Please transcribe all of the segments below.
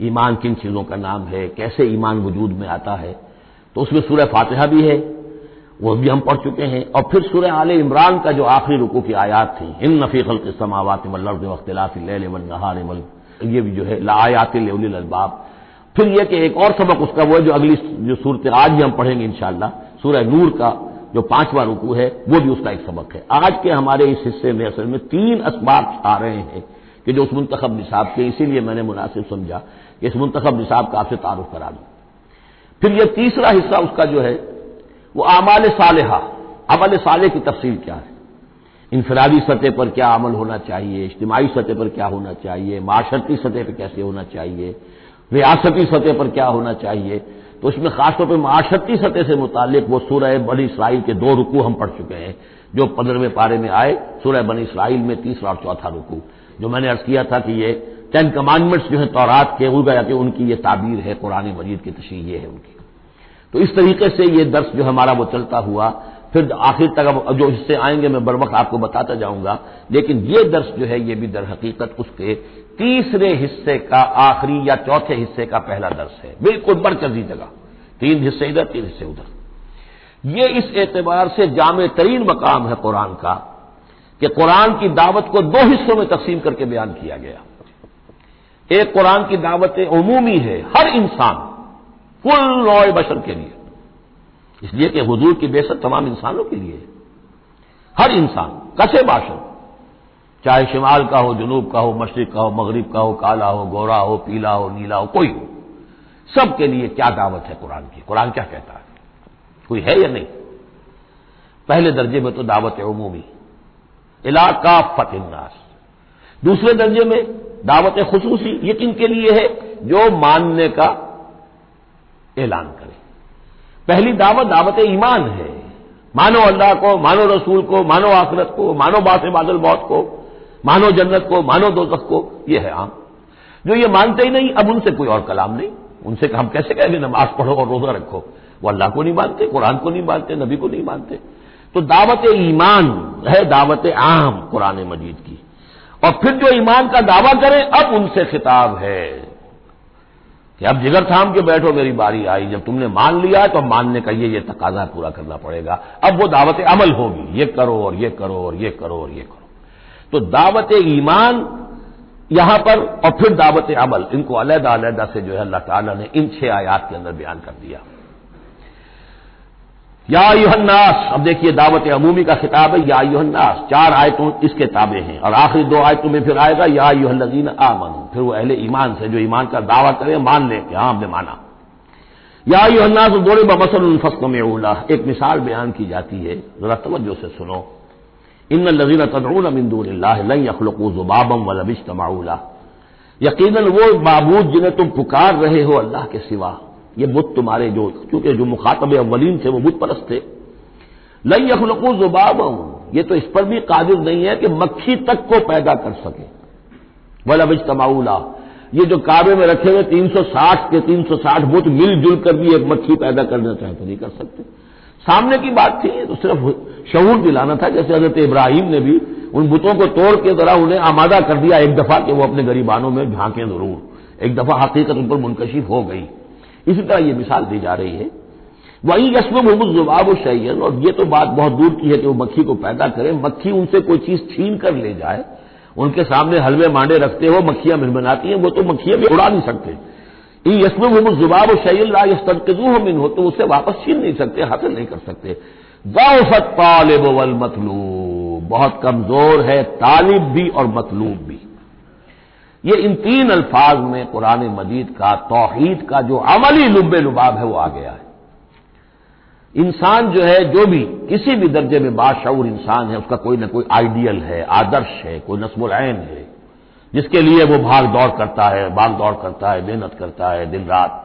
ईमान किन चीज़ों का नाम है, कैसे ईमान वजूद में आता है तो उसमें सूर्य फातिहा भी है, वो भी हम पढ़ चुके हैं, और फिर सूर्य आल इमरान का जो आखिरी रुकू की आयात थी इन नफीकल समावत वख्तलाफिलहार ये भी जो है लायात अलबाब फिर यह कि एक और सबक उसका वो है, जो अगली जो सूरत आज भी हम पढ़ेंगे इंशाला सूर्य नूर का जो पांचवा रुकू है, वो भी उसका एक सबक है। आज के हमारे इस हिस्से में असल में तीन असबाब आ रहे हैं, कि जो उस मुंतखब निसाब के, इसीलिए मैंने मुनासिब समझा कि इस मुंतखब निसाब का आपसे तारुफ करा दूँ। फिर यह तीसरा हिस्सा उसका जो है, वो आमाल सालेहा। अमल साले की तफसील क्या है? इनफरादी सतह पर क्या अमल होना चाहिए? इज्तमाही सतह पर क्या होना चाहिए? माशरती सतह पर कैसे होना चाहिए? रियासती सतह पर क्या होना चाहिए? तो उसमें खासतौर पर माशरती सतह से मुतालिक वो सूरह बनी इसराइल के दो रुकू हम पढ़ चुके हैं, जो पंद्रहवें पारे में आए, सूरह बनी इसराइल में तीसरा और चौथा रुकू। जो मैंने अर्ज़ किया था कि ये टेन कमांडमेंट्स जो है तौरात के वो गया कि उनकी ये ताबीर है कुरान मजीद की तशी ये है उनकी। तो इस तरीके से ये दर्श जो हमारा वो चलता हुआ, फिर आखिर तक अब जो हिस्से आएँगे, मैं बर वक्त आपको बताता जाऊँगा, लेकिन ये दर्श जो है, ये भी दर हकीकत उसके तीसरे हिस्से का, आखिरी या चौथे हिस्से का पहला दर्श है। बिल्कुल मरकजी जगह। तीन हिस्से इधर, तीन हिस्से उधर। ये इस एतबार से जाम तरीन मकाम है कुरान का, कि कुरान की दावत को दो हिस्सों में तकसीम करके बयान किया गया। एक कुरान की दावत उमूमी है, हर इंसान, कुल नौ बशर के लिए। इसलिए कि हजूर की बेसत तमाम इंसानों के लिए हर इंसान, कसे बाशर, चाहे शिमाल का हो, जनूब का हो, मशरक का हो, मगरब का हो, काला हो, गोरा हो, पीला हो, नीला हो, कोई हो सबके लिए क्या दावत है कुरान की? कुरान क्या कहता है? कोई है या नहीं? पहले दर्जे में तो दावत है उमूमी। इलाका फतिन्नास दूसरे दर्जे में दावत खसूसी ये किन के लिए है, जो मानने का ऐलान करे। पहली दावत दावत ईमान है। मानो अल्लाह को, मानो रसूल को, मानो आखरत को, मानो बास बादल मौत को, मानो जन्नत को, मानो दोजख को यह है आम। जो ये मानते ही नहीं, अब उनसे कोई और कलाम नहीं। उनसे हम कैसे कहेंगे, नमाज़ पढ़ो और रोजा रखो। वो अल्लाह को नहीं मानते, कुरान को नहीं मानते, नबी को नहीं मानते। तो दावत ईमान है, दावत आम कुरान मजीद की। और फिर जो ईमान का दावा करें, अब उनसे खिताब है। कि अब जिगर थाम के बैठो, मेरी बारी आई। जब तुमने मान लिया तो मानने का ये ये तकाजा पूरा करना पड़ेगा। अब वो दावत अमल होगी। ये करो और ये करो और ये करो और ये करो। तो दावत ईमान यहाँ पर, और फिर दावत अमल। इनको अलहदा अलहदा से जो है अल्लाह ताला ने इन छह आयात के अंदर बयान कर दिया। या युहन्नास, अब देखिए दावत अमूमी का खिताब है, या युहन्नास, चार आयतों इसके ताबे हैं, और आखिरी दो आयतों में फिर आएगा, या युहल्लजीन आमन, फिर वो अहले ईमान से जो ईमान का दावा करे, मान ले कि हाँ हमने माना। या युहन्नास दौड़े बमसल फस्ल में उला, एक मिसाल बयान की जाती है, जरा तवज्जो से सुनो। इन लजीन तदरून मिंदून यखलकू जुबाबम वलबिश तमाउला यकीन वो बाबूद जिन्हें तुम पुकार रहे हो अल्लाह के सिवा ये बुत तुम्हारे जो चूँकि जो मुखातब अवलीन थे, वो बुत परस्त थे। लई यखलकू जुबाब ये तो इस पर भी कादिर नहीं है कि मक्खी तक को पैदा कर सके। वलबिज तमाउला ये जो काबे में रखे हुए 360 के 360 बुत मिलजुल कर भी एक मक्खी पैदा करना चाहे तो नहीं कर सकते। सामने की बात थी तो सिर्फ़ शऊर दिलाना था, जैसे हज़रत इब्राहिम ने भी उन बुतों को तोड़ के जरा उन्हें आमादा कर दिया एक दफ़ा कि वो अपने गरीबानों में झांके ज़रूर। एक दफ़ा हकीकत उन पर मुनकशिफ हो गई। इसी तरह यह मिसाल दी जा रही है। वही यशम मोहम्मद जुबाब शैन और ये तो बात बहुत दूर की है कि वो मक्खी को पैदा करे, मक्खी उनसे कोई चीज़ छीन कर ले जाए, उनके सामने हलवे मांडे रखते हो, मक्खियाँ मिलमनाती हैं, वो तो मक्खियाँ भी उड़ा नहीं सकते। यसम जुबाब शैल्ला यस्तू हम इन हो तो उसे वापस छीन नहीं सकते, हासिल नहीं कर सकते। गौफत तालिब वल मतलूब, बहुत कमज़ोर है तालिब भी और मतलूब भी। ये इन तीन अल्फाज में कुरान मजीद का तोहहीद का जो अमली लुब लुबाब है, वो आ गया है। इंसान जो है, जो भी, किसी भी दर्जे में बाशूर इंसान है, उसका कोई ना कोई आइडियल है, आदर्श है, कोई नस्मुल है, जिसके लिए वो भाग दौड़ करता है भाग दौड़ करता है, मेहनत करता है, दिन रात।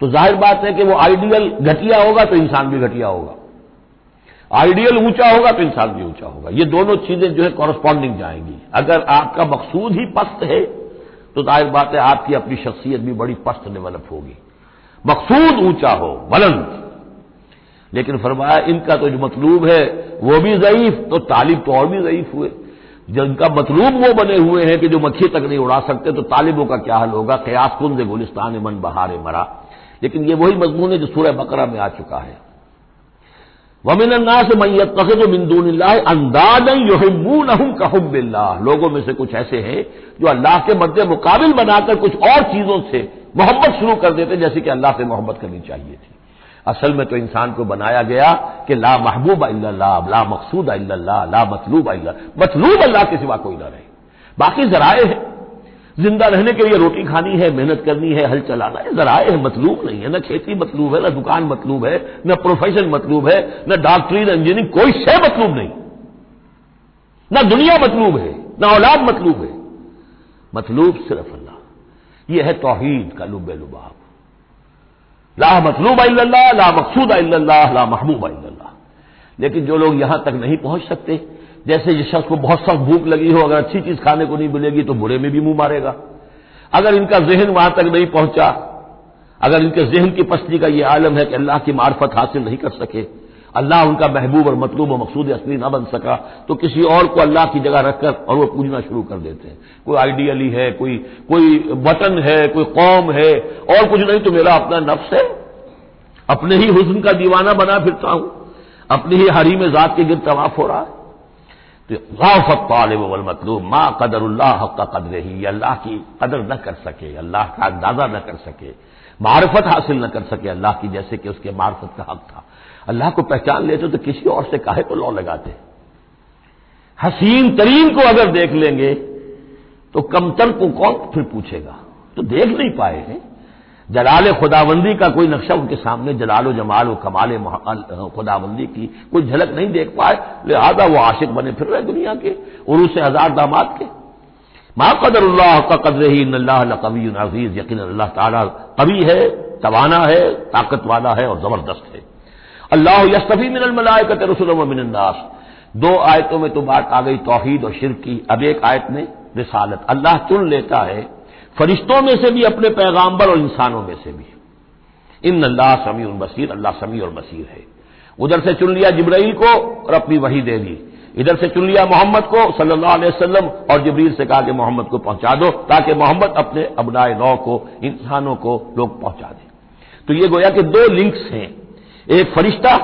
तो ज़ाहिर बात है कि वो आइडियल घटिया होगा तो इंसान भी घटिया होगा। आइडियल ऊँचा होगा तो इंसान भी ऊँचा होगा। ये दोनों चीज़ें जो है कॉरस्पॉन्डिंग जाएँगी। अगर आपका मकसूद ही पस्त है तो ज़ाहिर बात है आपकी अपनी शख्सियत भी बड़ी पस्त डेवलप होगी। मकसूद ऊँचा हो, बुलंद। लेकिन फरमाया, इनका तो जो मतलूब है, वो भी ज़यीफ तो तालिब तो और भी ज़यीफ हुए। जिनका मतलूब वो बने हुए हैं कि जो मक्खी तक नहीं उड़ा सकते तो तालिबों का क्या हल होगा? कयास कुंज गुलिस्तान मन बहार मरा। लेकिन ये वही मजमून है जो सूर्य बकरा में आ चुका है। वमिन से मैत तखद बिंदून अंदाज योहिबून कहबिल्ला लोगों में से कुछ ऐसे हैं जो अल्लाह के मद्दे मुकाबिल बनाकर कुछ और चीज़ों से मोहब्बत शुरू कर देते जैसे कि अल्लाह से मोहब्बत करनी चाहिए थी असल में तो इंसान को बनाया गया कि ला महबूब अल्लाह ला मकसूद अल्लाह ला मतलूब अल्लाह मतलूब अल्लाह के सिवा कोई ना रहे बाकी जराए हैं ज़िंदा रहने के लिए रोटी खानी है, मेहनत करनी है, हल चलाना है। जराए है मतलूब नहीं है, न खेती मतलूब है, न दुकान मतलूब है, न प्रोफेशन मतलूब है, न डॉक्टरी न इंजीनियरिंग कोई शय मतलूब नहीं। न दुनिया मतलूब है, न औलाद मतलूब है। मतलूब सिर्फ़ अल्लाह। यह है तोहीद का लुब लुबाब ला मतलूब अल्लाह ला मकसूद अल्लाह ला महबूब अल्लाह लेकिन जो लोग यहाँ तक नहीं पहुँच सकते जैसे जिस शख्स को बहुत सख्त भूख लगी हो, अगर अच्छी चीज़ खाने को नहीं मिलेगी तो बुरे में भी मुँह मारेगा। अगर इनका जहन वहाँ तक नहीं पहुँचा, अगर इनके जहन की पस्ती का यह आलम है कि अल्लाह की मार्फत हासिल नहीं कर सके, अल्लाह उनका महबूब और मतलूब और मकसूद असली ना बन सका तो किसी और को अल्लाह की जगह रखकर और वो पूजना शुरू कर देते हैं। कोई आइडियली है, कोई कोई वतन है, कोई कौम है, और कुछ नहीं तो मेरा अपना नफ्स है। अपने ही हुसन का दीवाना बना फिरता हूँ। अपनी ही हरी में जात के गिर तवाफ हो रहा है। गाफत तालब वल मतलूब, माँ कदरुल्लाह का कदर ही, अल्लाह की कदर न कर सके, अल्लाह का अंदाज़ा न कर सके, मार्फत हासिल न कर सके अल्लाह की, जैसे कि उसके मार्फत का हक था। अल्लाह को पहचान लेते तो किसी और से काहे को लौ लगाते। हसीन तरीन को अगर देख लेंगे तो कमतर को कौन फिर पूछेगा? तो देख नहीं पाए हैं। जलाल खुदाबंदी का कोई नक्शा उनके सामने जलाल जमाल व कमाल खुदाबंदी की कोई झलक नहीं देख पाए। लिहाजा वो आशिक बने फिर रहे दुनिया के उर्ू से हज़ार दामाद के। मा कदर अल्लाह का कदर ही कवी अज़ीज़। यकीन अल्लाह ताला है, तवाना है ताकत वाला है और ज़बरदस्त है। अल्लाह यस्तफी मिनल मलायकत रसुल मिनन्नास दो आयतों में तो बात आ गई तोहीद और शिर की। अब एक आयत में रिसालत। अल्लाह चुन लेता है फरिश्तों में से भी, अपने पैगाम्बर और इंसानों में से भी। इन अल्लाह समी और बसीर, अल्लाह समी और बसीर है। उधर से चुन लिया जिब्राइल को और अपनी वही दे दी इधर से चुन लिया मोहम्मद को, सल्लल्लाहु अलैहि वसल्लम, और जबरील से कहा कि मोहम्मद को पहुँचा दो, ताकि मोहम्मद अपने अबनाए नौ को, इंसानों को लोग पहुँचा दें। तो ये गोया कि दो लिंक्स हैं। एक फरिश्ता,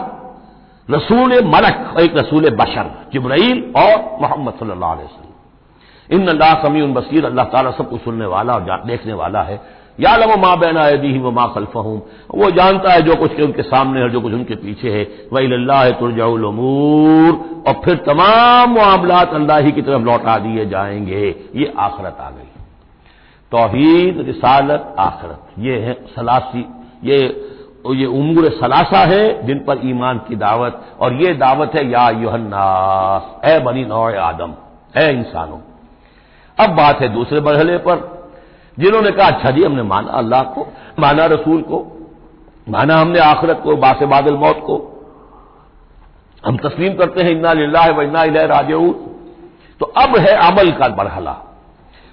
रसूल मलक, और एक रसूल बशर, जबराइल और मोहम्मद सल्लल्लाहु अलैहि वसल्लम। इन अल्लाह समी उन बसीर, अल्लाह ताला सब कुछ सुनने वाला और देखने वाला है। या लम माँ बैना दी व माँ खल्फ हूँ वो जानता है जो कुछ उनके सामने है जो कुछ उनके पीछे है। वही अल्लाह तुरजाउलमूर और फिर तमाम मामलात अल्लाह ही की तरफ़ लौटा दिए जाएँगे। ये आखरत आ गई। तोहीद, रिसालत, आखरत। ये है सलासी, ये ये उमूर सलासा है जिन पर ईमान की दावत। और ये दावत है या युहन्नास ए बनी नौ आदम, ए इंसानों। अब बात है दूसरे मरहले पर, जिन्होंने कहा अच्छा जी, हमने माना अल्लाह को, माना रसूल को, माना हमने आखिरत को, बास बादल मौत को। हम तस्लीम करते हैं, इन्ना लाह व इन्ना राजून तो अब है अमल का मरहला।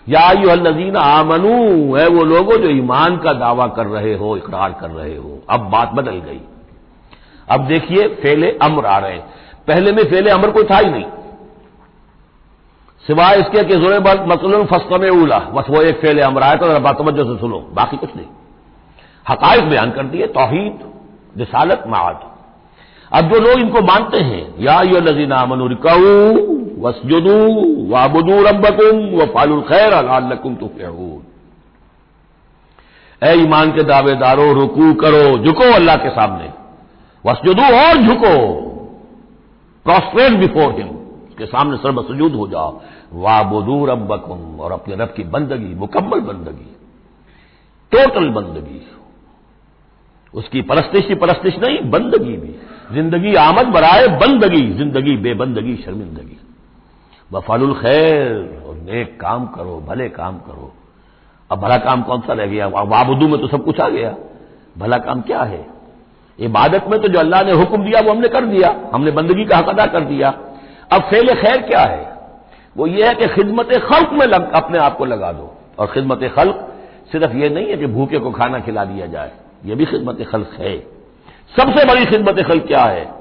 या यू नजीन आमनू, है वो लोगों जो ईमान का दावा कर रहे हो, इकरार कर रहे हो। अब बात बदल गई। अब देखिए, फेले अमर आ रहे हैं। पहले में फेले अमर कोई था ही नहीं। सिवाय इसके कि जोरे मतलब फस्तम उला। बस वो एक फेले अमर आया तो बात तवज्जो से सुनो। बाकी कुछ नहीं। हकायक बयान कर दिए, तोहीद, रिसालत, माद। अब जो लोग इनको मानते हैं, या यो नजीना मनुरिकाऊ वसजुदू, वाबुदू रबकुम व फालुल खैर अल्लाकुम तुफ्लिहून। ए ईमान के दावेदारों, रुकू करो, झुको अल्लाह के सामने। वसजुदू और झुको। प्रॉस्ट्रेट बिफोर हिम उसके सामने सर्वसजूद हो जाओ। वाबुदू रब्बकुम, और अपने रब की बंदगी, मुकम्मल बंदगी, टोटल बंदगी। उसकी परस्तिश ही परस्तिश नहीं, बंदगी भी। ज़िंदगी आमद बराए बंदगी, ज़िंदगी बेबंदगी, शर्मिंदगी। बफालुल खैर, और नेक काम करो, भले काम करो। अब भला काम कौन सा रह गया? वाबुदू में तो सब कुछ आ गया। भला काम क्या है? इबादत में तो जो अल्लाह ने हुक्म दिया, वो हमने कर दिया। हमने बंदगी का हक अदा कर दिया। अब फेल खैर क्या है? वो ये है कि खिदमत खल्क में लग, अपने आप को लगा दो। और खिदमत खल्क सिर्फ़ ये नहीं है कि भूखे को खाना खिला दिया जाए। ये भी खिदमत खल्क है। सबसे बड़ी खिदमत खल्क क्या है?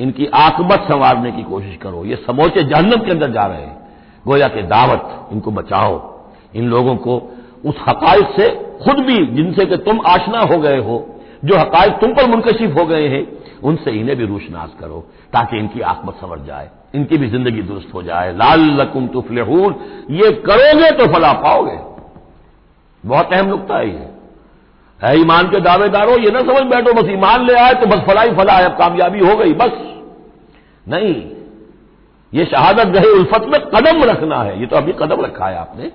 इनकी आकबत संवारने की कोशिश करो। ये समोचे जहन्नम के अंदर जा रहे हैं। गोया के दावत इनको बचाओ। इन लोगों को उस हकायक से खुद भी जिनसे कि तुम आशना हो गए हो जो हकायक तुम पर मुनकशिफ हो गए हैं उनसे इन्हें भी रूशनास करो ताकि इनकी आकमत समझ जाए। इनकी भी ज़िंदगी दुरुस्त हो जाए। लाल लकुम तुफलहून। ये करोगे तो फला पाओगे। बहुत अहम नुकता है ये। है ईमान के दावेदारों ये ना समझ बैठो, बस ईमान ले आए तो बस फला ही फला है, अब कामयाबी हो गई, बस। नहीं, ये शहादत गहे उल्फत में कदम रखना है। ये तो अभी कदम रखा है आपने।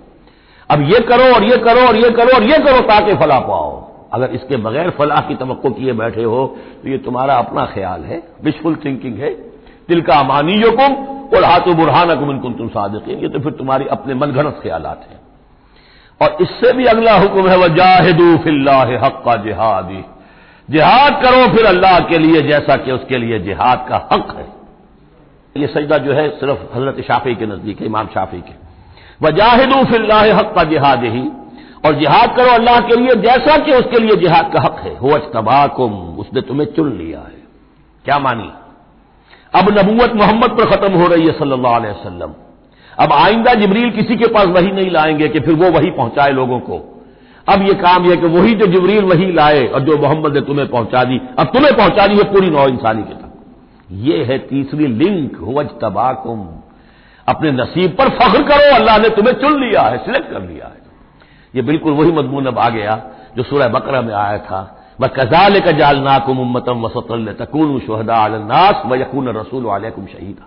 अब ये करो और ये करो और ये करो और ये करो ताकि फला पाओ। अगर इसके बगैर फलाह की तो किए बैठे हो तो ये तुम्हारा अपना ख्याल है। विशफुल थिंकिंग है। दिल का अमानी कुम और हाथ बुरहान कुम इनकुम तुम सादकिन। ये तो फिर तुम्हारी अपने मनगणत ख्याल हैं। और इससे भी अगला हुक्म है वह जाहिदू फिल्ला हक का जिहादी। जिहाद करो फिर अल्लाह के लिए, जैसा कि उसके लिए जिहाद का हक है। ये सजदा जो है, सिर्फ़ हज़रत शाफी के नज़दीक है, इमाम शाफी के। वह जाहिदू फिल्ला हक का जिहाद ही और जिहाद करो अल्लाह के लिए, जैसा कि उसके लिए जिहाद का हक है। हो तबाकुम, उसने तुम्हें चुन लिया है। क्या मानी? अब नबूवत मोहम्मद पर खत्म हो रही है सल्लल्लाहु अलैहि वसल्लम। अब आइंदा जबरील किसी के पास वही नहीं लाएँगे कि फिर वो वही पहुँचाए लोगों को। अब ये काम यह कि वही जो जबरील वही लाए और जो मोहम्मद ने तुम्हें पहुँचा दी। अब तुम्हें पहुँचा दी है पूरी नौ इंसानी के तक। ये है तीसरी लिंक हुवज तबाकुम अपने नसीब पर फख्र करो, अल्लाह ने तुम्हें चुन लिया है, सिलेक्ट कर लिया है। ये बिल्कुल वही मजमून अब आ गया जो सूरह बकरा में आया था। व कजाल का जालनाकुम उम्मतम वसतल शहदा अलनास व यकून रसूल आलकुम शहीदा।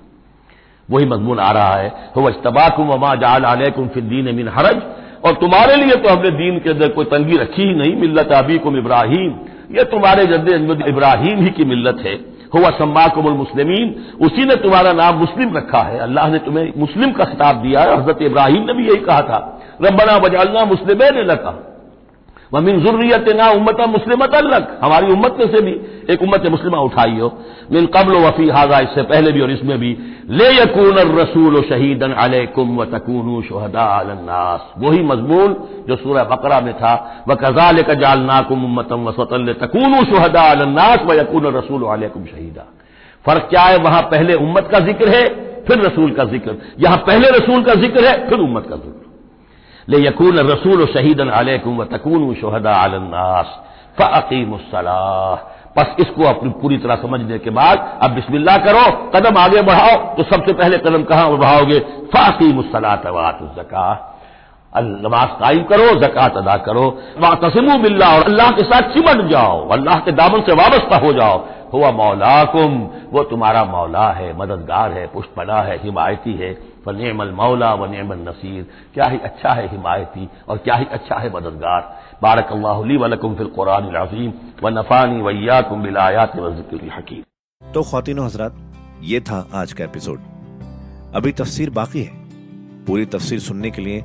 वही मजमून आ रहा है हो तबाकुम वमा जाल आलकुम फिद्दीन मिन हरज। और तुम्हारे लिए तो हमने दीन के अंदर कोई तंगी रखी ही नहीं, मिल्लत अबीकुम इब्राहिम। यह तुम्हारे जद्द इब्राहिम ही की मिल्लत है। हुआ सम्माकुमुल मुस्लिमीन। उसी ने तुम्हारा नाम मुस्लिम रखा है। अल्लाह ने तुम्हें मुस्लिम का खिताब दिया है। हज़रत इब्राहिम ने भी यही कहा था। रबना बजालना मुस्लिम ने लगा मिन जुर्रियत ना उम्मत मुस्लिमत अलग हमारी उम्मत में से भी एक उम्मत मुस्लिमा उठाई हो मिन कबल वफी हाजा, इससे पहले भी और इसमें भी। ले यकून रसूल शहीदन अलकुम व तकून शहदा वही मजमून जो सूरह बकरा में था। व कजाल का जालनाकुम उम्मतम वसतल तकून शहदा अलन्नास व यकून रसूल अलकुम शहीदा। फ़र्क क्या है? वहाँ पहले उम्मत का ज़िक्र है, फिर रसूल का ज़िक्र। यहाँ पहले रसूल का ज़िक्र है, फिर उम्मत का ज़िक्र। ले यकून रसूल शहीदन अलैकुम व तकून शहदा अलन्नास फ़कीमसलाह बस इसको अपनी पूरी तरह समझने के बाद अब बिस्मिल्लाह करो कदम आगे बढ़ाओ तो सबसे पहले कदम कहाँ बढ़ाओगे फ़कीमसलात वात जका नमाज़ कायम करो, जक़ात अदा करो। तसिमु बिल्ला और अल्लाह के साथ चिमट जाओ, अल्लाह के दामन से वाबस्ता हो जाओ। हुआ मौलाकुम, वो तुम्हारा मौला है, मददगार है पुष्पना है, हिमायती है। व नेमल मौला व नेमल नसीर। क्या ही अच्छा है हिमायती, और क्या ही अच्छा है मददगार। बारक अल्लाह वलकुम फिल कुरान अजीम, व नफानी वैयाकुम बिलायात व ज़िक्र हकीम। तो खातिन हजरात, ये था आज का एपिसोड। अभी तफसीर बाकी है। पूरी तफसीर सुनने के लिए